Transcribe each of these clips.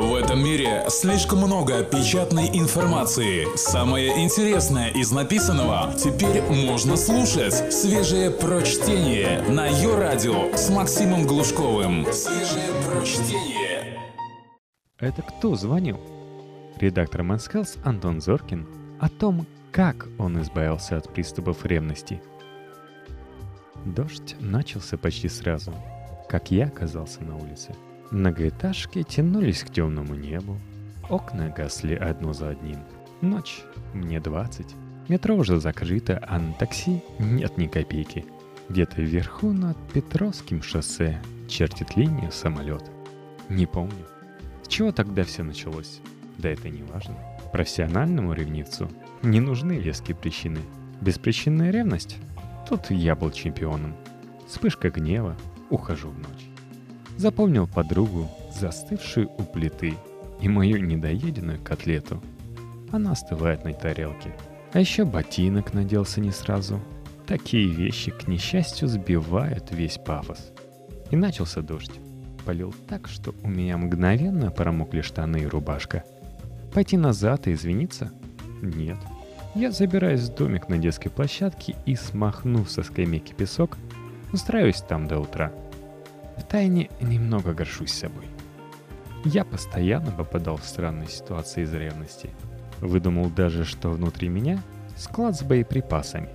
В этом мире слишком много печатной информации. Самое интересное из написанного теперь можно слушать. Свежее прочтение на ее радио с Максимом Глушковым. Свежее прочтение. Это кто звонил? Редактор Манскалс Антон Зоркин о том, как он избавился от приступов ревности. Дождь начался почти сразу, как я оказался на улице – Многоэтажки тянулись к темному небу. Окна гасли одно за одним. Ночь. Мне 20. Метро уже закрыто, а на такси нет ни копейки. Где-то вверху над Петровским шоссе чертит линию самолет. Не помню. С чего тогда все началось? Да это не важно. Профессиональному ревнивцу не нужны веские причины. Беспричинная ревность? Тут я был чемпионом. Вспышка гнева, ухожу в ночь. Запомнил подругу, застывшую у плиты, и мою недоеденную котлету. Она остывает на тарелке. А еще ботинок наделся не сразу. Такие вещи, к несчастью, сбивают весь пафос. И начался дождь. Полил так, что у меня мгновенно промокли штаны и рубашка. Пойти назад и извиниться? Нет. Я забираюсь в домик на детской площадке и, смахнув со скамейки песок, устраиваюсь там до утра – Втайне немного горжусь собой. Я постоянно попадал в странные ситуации из ревности. Выдумал даже, что внутри меня склад с боеприпасами.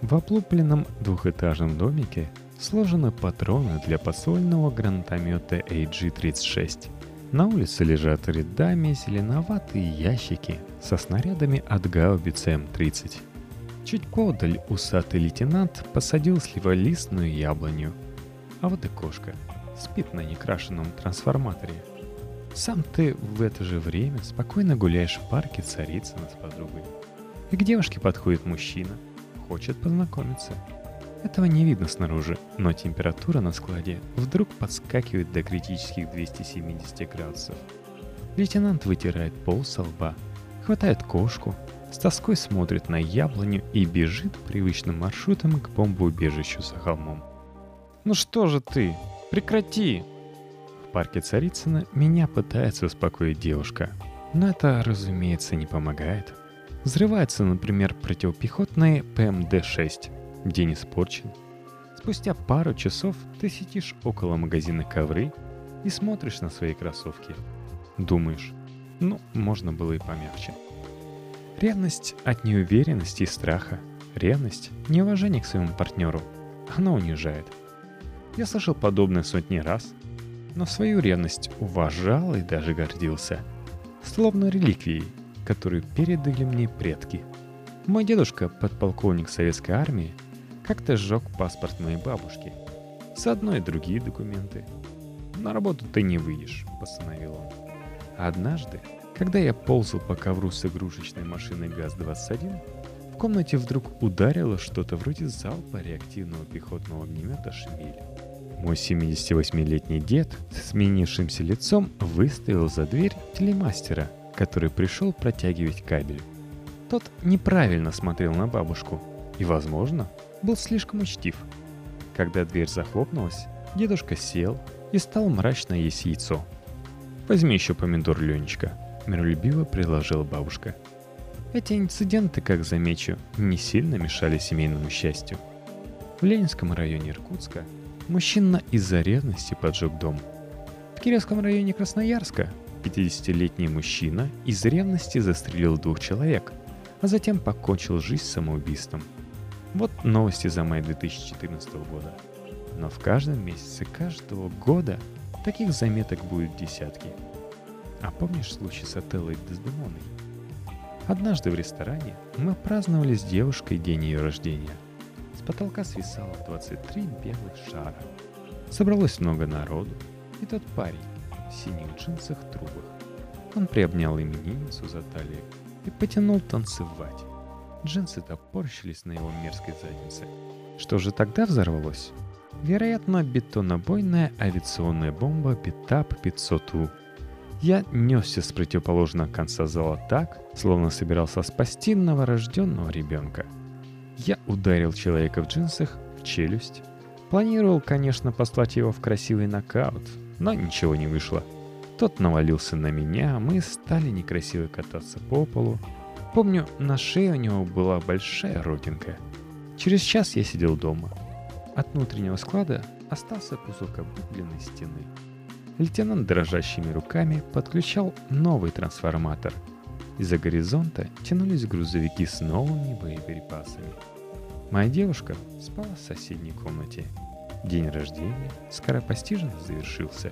В облупленном двухэтажном домике сложены патроны для посольного гранатомета AG-36. На улице лежат рядами зеленоватые ящики со снарядами от гаубицы М-30. Чуть подаль усатый лейтенант посадил сливолистную яблоню – а вот и кошка. Спит на некрашенном трансформаторе. Сам ты в это же время спокойно гуляешь в парке Царицына с подругой. И к девушке подходит мужчина, хочет познакомиться. Этого не видно снаружи, но температура на складе вдруг подскакивает до критических 270 градусов. Лейтенант вытирает пол со лба, хватает кошку, с тоской смотрит на яблоню и бежит привычным маршрутом к бомбоубежищу за холмом. «Ну что же ты? Прекрати!» В парке Царицына меня пытается успокоить девушка. Но это, разумеется, не помогает. Взрывается, например, противопехотный ПМД-6. День испорчен. Спустя пару часов ты сидишь около магазина ковры и смотришь на свои кроссовки. Думаешь, ну, можно было и помягче. Ревность от неуверенности и страха. Ревность – неуважение к своему партнеру. Она унижает – я слышал подобное сотни раз, но свою ревность уважал и даже гордился. Словно реликвией, которую передали мне предки. Мой дедушка, подполковник советской армии, как-то сжег паспорт моей бабушки. Заодно и другие документы. На работу ты не выйдешь, постановил он. однажды, когда я ползал по ковру с игрушечной машиной ГАЗ-21, в комнате вдруг ударило что-то вроде залпа реактивного пехотного огнемета «Шмель». Мой 78-летний дед с сменившимся лицом выставил за дверь телемастера, который пришел протягивать кабель. Тот неправильно смотрел на бабушку и, возможно, был слишком учтив. Когда дверь захлопнулась, дедушка сел и стал мрачно есть яйцо. «Возьми еще помидор, Ленечка», — миролюбиво предложила бабушка. Эти инциденты, как замечу, не сильно мешали семейному счастью. В Ленинском районе Иркутска Мужчина из-за ревности поджег дом. В Кировском районе Красноярска 50-летний мужчина из ревности застрелил двух человек, а затем покончил жизнь самоубийством. Вот новости за май 2014 года. Но в каждом месяце каждого года таких заметок будет десятки. А помнишь случай с Отеллой Дездемоной? Однажды в ресторане мы праздновали с девушкой день ее рождения – с потолка свисало 23 белых шара. Собралось много народу, и тот парень в синих джинсах трубах. Он приобнял именинницу за талию и потянул танцевать. Джинсы топорщились на его мерзкой заднице. Что же тогда взорвалось? Вероятно, бетонобойная авиационная бомба Битап-500У. Я несся с противоположного конца зала так, словно собирался спасти новорожденного ребенка – я ударил человека в джинсах в челюсть. Планировал, конечно, послать его в красивый нокаут, но ничего не вышло. Тот навалился на меня, мы стали некрасиво кататься по полу. Помню, на шее у него была большая родинка. Через час я сидел дома. От внутреннего склада остался кусок облупленной стены. Лейтенант дрожащими руками подключал новый трансформатор. Из-за горизонта тянулись грузовики с новыми боеприпасами. Моя девушка спала в соседней комнате. День рождения скоропостижно завершился.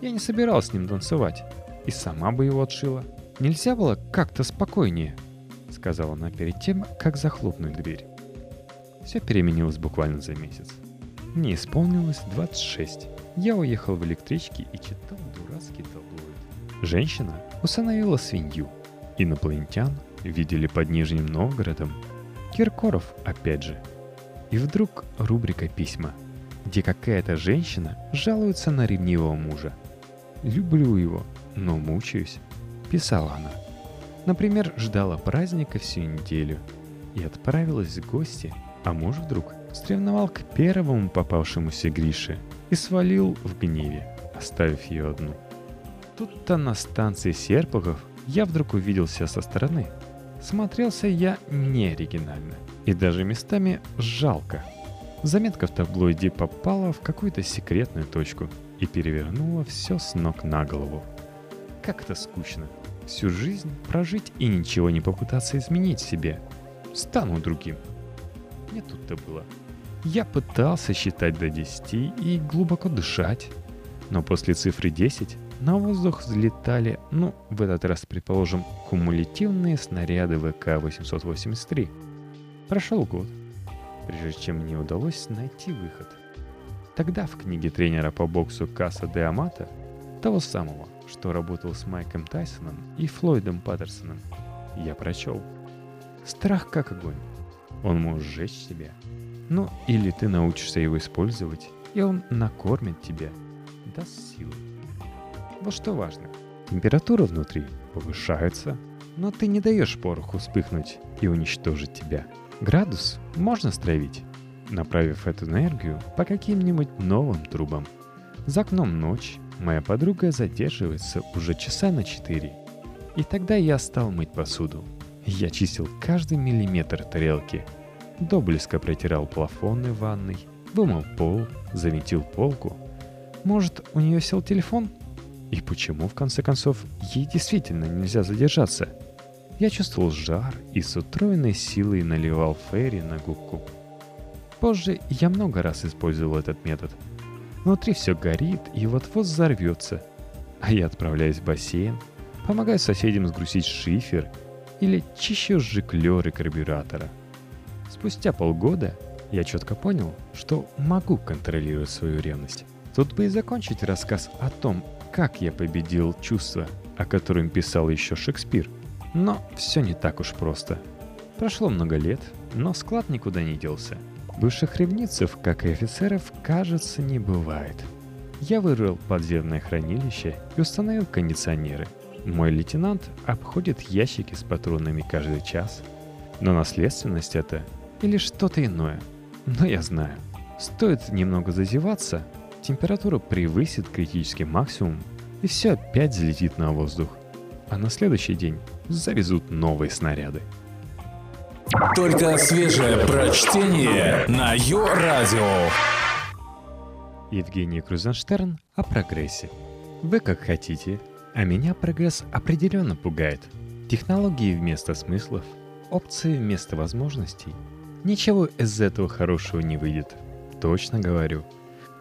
Я не собиралась с ним танцевать, и сама бы его отшила. Нельзя было как-то спокойнее, сказала она перед тем, как захлопнуть дверь. Все переменилось буквально за месяц. Мне исполнилось 26. Я уехал в электричке и читал дурацкий таблоид. Женщина усыновила свинью. Инопланетян видели под Нижним Новгородом. Киркоров опять же. И вдруг рубрика «Письма», где какая-то женщина жалуется на ревнивого мужа. «Люблю его, но мучаюсь», — писала она. Например, ждала праздника всю неделю и отправилась в гости, а муж вдруг стревновал к первому попавшемуся Грише и свалил в гневе, оставив ее одну. Тут-то на станции Серпухов я вдруг увиделся со стороны. Смотрелся я не оригинально и даже местами жалко. Заметка в таблоиде попала в какую-то секретную точку и перевернула все с ног на голову. Как это скучно. Всю жизнь прожить и ничего не попытаться изменить себе. Стану другим. Не тут-то было. Я пытался считать до 10 и глубоко дышать. Но после цифры 10 на воздух взлетали, ну, в этот раз, предположим, кумулятивные снаряды ВК-883. Прошел год, прежде чем мне удалось найти выход. Тогда в книге тренера по боксу Касса де Амата, того самого, что работал с Майком Тайсоном и Флойдом Паттерсоном, я прочел. Страх как огонь. Он может сжечь тебя, ну, или ты научишься его использовать, и он накормит тебя, даст силы. Вот что важно. Температура внутри повышается, но ты не даешь пороху вспыхнуть и уничтожить тебя. Градус можно стравить, направив эту энергию по каким-нибудь новым трубам. За окном ночь, моя подруга задерживается уже часа на четыре. И тогда я стал мыть посуду. Я чистил каждый миллиметр тарелки – до близко протирал плафоны ванной, вымыл пол, завинтил полку. Может, у нее сел телефон? И почему, в конце концов, ей действительно нельзя задержаться? Я чувствовал жар и с утроенной силой наливал Ферри на губку. Позже я много раз использовал этот метод. Внутри все горит и вот-вот взорвется. А я отправляюсь в бассейн, помогаю соседям сгрузить шифер или чищу жиклеры карбюратора – Спустя полгода я четко понял, что могу контролировать свою ревность. Тут бы и закончить рассказ о том, как я победил чувства, о котором писал еще Шекспир. Но все не так уж просто. Прошло много лет, но склад никуда не делся. Бывших ревницев, как и офицеров, кажется, не бывает. Я вырыл подземное хранилище и установил кондиционеры. Мой лейтенант обходит ящики с патронами каждый час. Но наследственность это или что-то иное. Но я знаю, стоит немного зазеваться, температура превысит критический максимум, и все опять взлетит на воздух. А на следующий день завезут новые снаряды. Только свежее прочтение на Йо-Радио. Евгений Крузенштерн о прогрессе. Вы как хотите, а меня прогресс определенно пугает. Технологии вместо смыслов, опции вместо возможностей – Ничего из этого хорошего не выйдет. Точно говорю.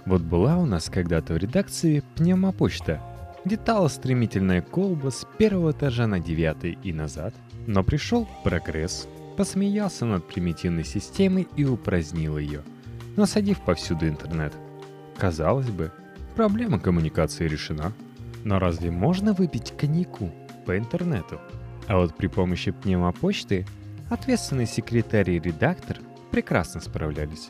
Вот была у нас когда-то в редакции пневмопочта. Летала стремительная колба с первого этажа на девятый и назад. Но пришел прогресс, посмеялся над примитивной системой и упразднил ее, насадив повсюду интернет. Казалось бы, проблема коммуникации решена. Но разве можно выпить коньяку по интернету? А вот при помощи пневмопочты Ответственный секретарь и редактор прекрасно справлялись.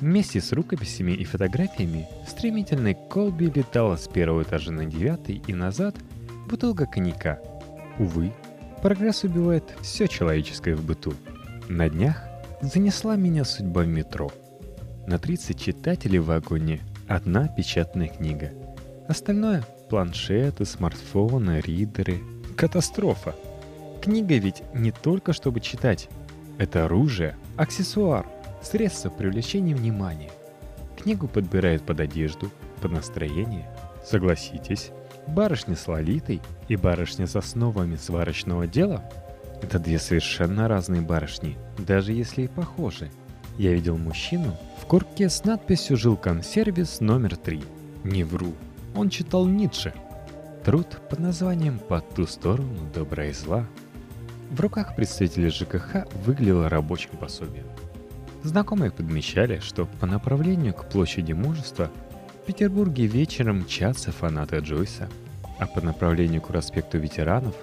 Вместе с рукописями и фотографиями в стремительной колбе летала с первого этажа на девятый и назад бутылка коньяка. Увы, прогресс убивает все человеческое в быту. На днях занесла меня судьба в метро. На 30 читателей в вагоне одна печатная книга. Остальное — планшеты, смартфоны, ридеры. Катастрофа. Книга ведь не только чтобы читать. Это оружие, аксессуар, средство привлечения внимания. Книгу подбирают под одежду, под настроение. Согласитесь, барышня с лолитой и барышня с основами сварочного дела – это две совершенно разные барышни, даже если и похожи. Я видел мужчину в куртке с надписью «Жилконсервис номер 3». Не вру, он читал Ницше. Труд под названием «По ту сторону добра и зла». В руках представителя ЖКХ выглядело рабочим пособием. Знакомые подмечали, что по направлению к площади мужества в Петербурге вечером мчатся фанаты Джойса, а по направлению к проспекту ветеранов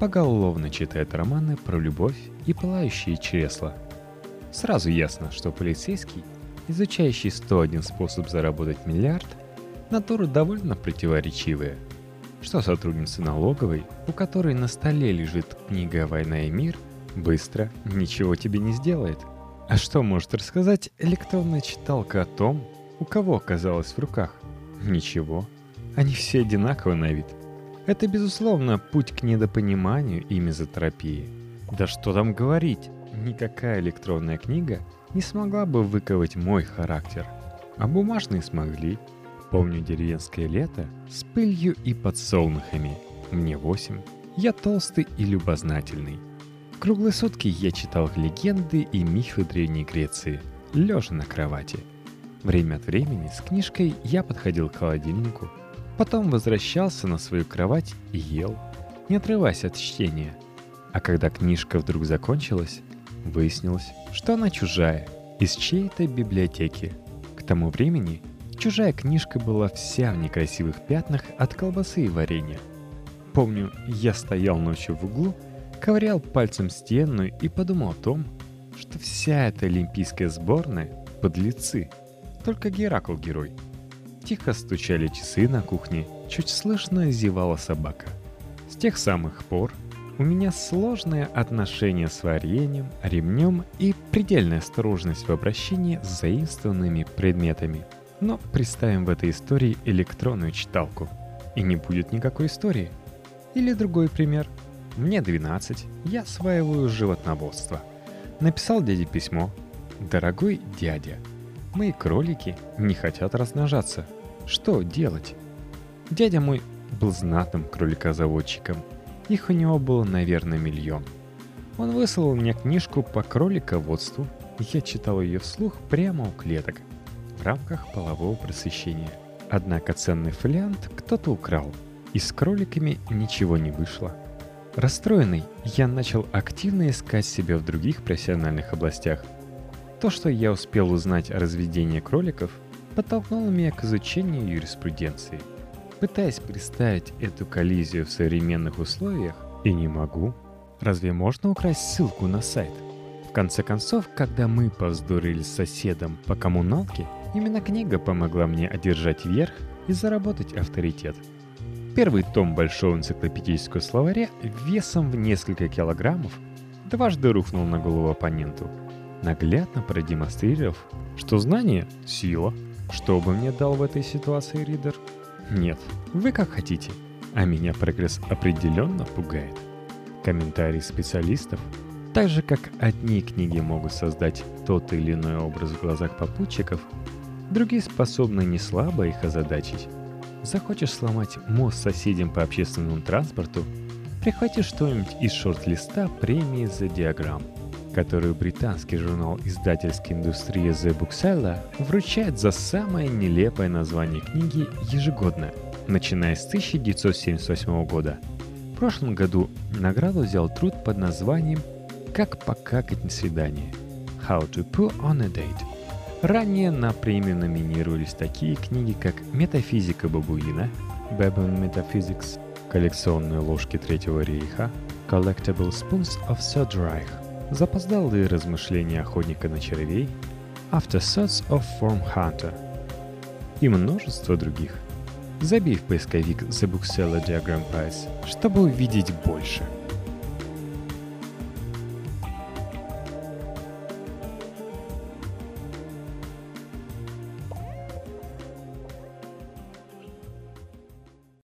поголовно читают романы про любовь и пылающие чресла. Сразу ясно, что полицейский, изучающий 101 способ заработать миллиард – натура довольно противоречивая. Что сотрудница налоговой, у которой на столе лежит книга «Война и мир», быстро ничего тебе не сделает. А что может рассказать электронная читалка о том, у кого оказалось в руках? Ничего. Они все одинаковы на вид. Это, безусловно, путь к недопониманию и мезотерапии. Да что там говорить, никакая электронная книга не смогла бы выковать мой характер. А бумажные смогли – Помню деревенское лето с пылью и подсолнухами. Мне восемь. Я толстый и любознательный. Круглые сутки я читал легенды и мифы Древней Греции, лежа на кровати. Время от времени с книжкой я подходил к холодильнику, потом возвращался на свою кровать и ел, не отрываясь от чтения. А когда книжка вдруг закончилась, выяснилось, что она чужая, из чьей-то библиотеки. К тому времени Чужая книжка была вся в некрасивых пятнах от колбасы и варенья. Помню, я стоял ночью в углу, ковырял пальцем стену и подумал о том, что вся эта олимпийская сборная — подлецы. Только Геракл герой. Тихо стучали часы на кухне, чуть слышно зевала собака. С тех самых пор у меня сложное отношение с вареньем, ремнем и предельная осторожность в обращении с заимствованными предметами — но представим в этой истории электронную читалку. И не будет никакой истории. Или другой пример. Мне 12, я осваиваю животноводство. Написал дяде письмо. «Дорогой дядя, мои кролики не хотят размножаться. Что делать?» Дядя мой был знатным кроликозаводчиком. Их у него было, наверное, миллион. Он выслал мне книжку по кролиководству, я читал ее вслух прямо у клеток – в рамках полового просвещения. Однако ценный фолиант кто-то украл, и с кроликами ничего не вышло. Расстроенный, я начал активно искать себя в других профессиональных областях. То, что я успел узнать о разведении кроликов, подтолкнуло меня к изучению юриспруденции. Пытаясь представить эту коллизию в современных условиях, и не могу. Разве можно украсть ссылку на сайт? В конце концов, когда мы повздорили с соседом по коммуналке, Именно книга помогла мне одержать верх и заработать авторитет. Первый том большого энциклопедического словаря весом в несколько килограммов дважды рухнул на голову оппоненту, наглядно продемонстрировав, что знание — сила. Что бы мне дал в этой ситуации Ридер? Нет, вы как хотите, а меня прогресс определенно пугает. Комментарии специалистов так же, как одни книги могут создать тот или иной образ в глазах попутчиков, Другие способны не слабо их озадачить. Захочешь сломать мост соседям по общественному транспорту, прихвати что-нибудь из шорт-листа премии за диаграмм, которую британский журнал издательской индустрии The Bookseller вручает за самое нелепое название книги ежегодно, начиная с 1978 года. В прошлом году награду взял труд под названием «Как покакать на свидание» – «How to poo on a date» Ранее на премию номинировались такие книги, как «Метафизика бабуина», «Baboon Metaphysics», «Коллекционные ложки Третьего рейха», «Collectible Spoons of Third Reich», «Запоздалые размышления охотника на червей», «Afterthoughts of Form Hunter» и множество других. Забей в поисковик The Bookseller Diagram Prize, чтобы увидеть больше –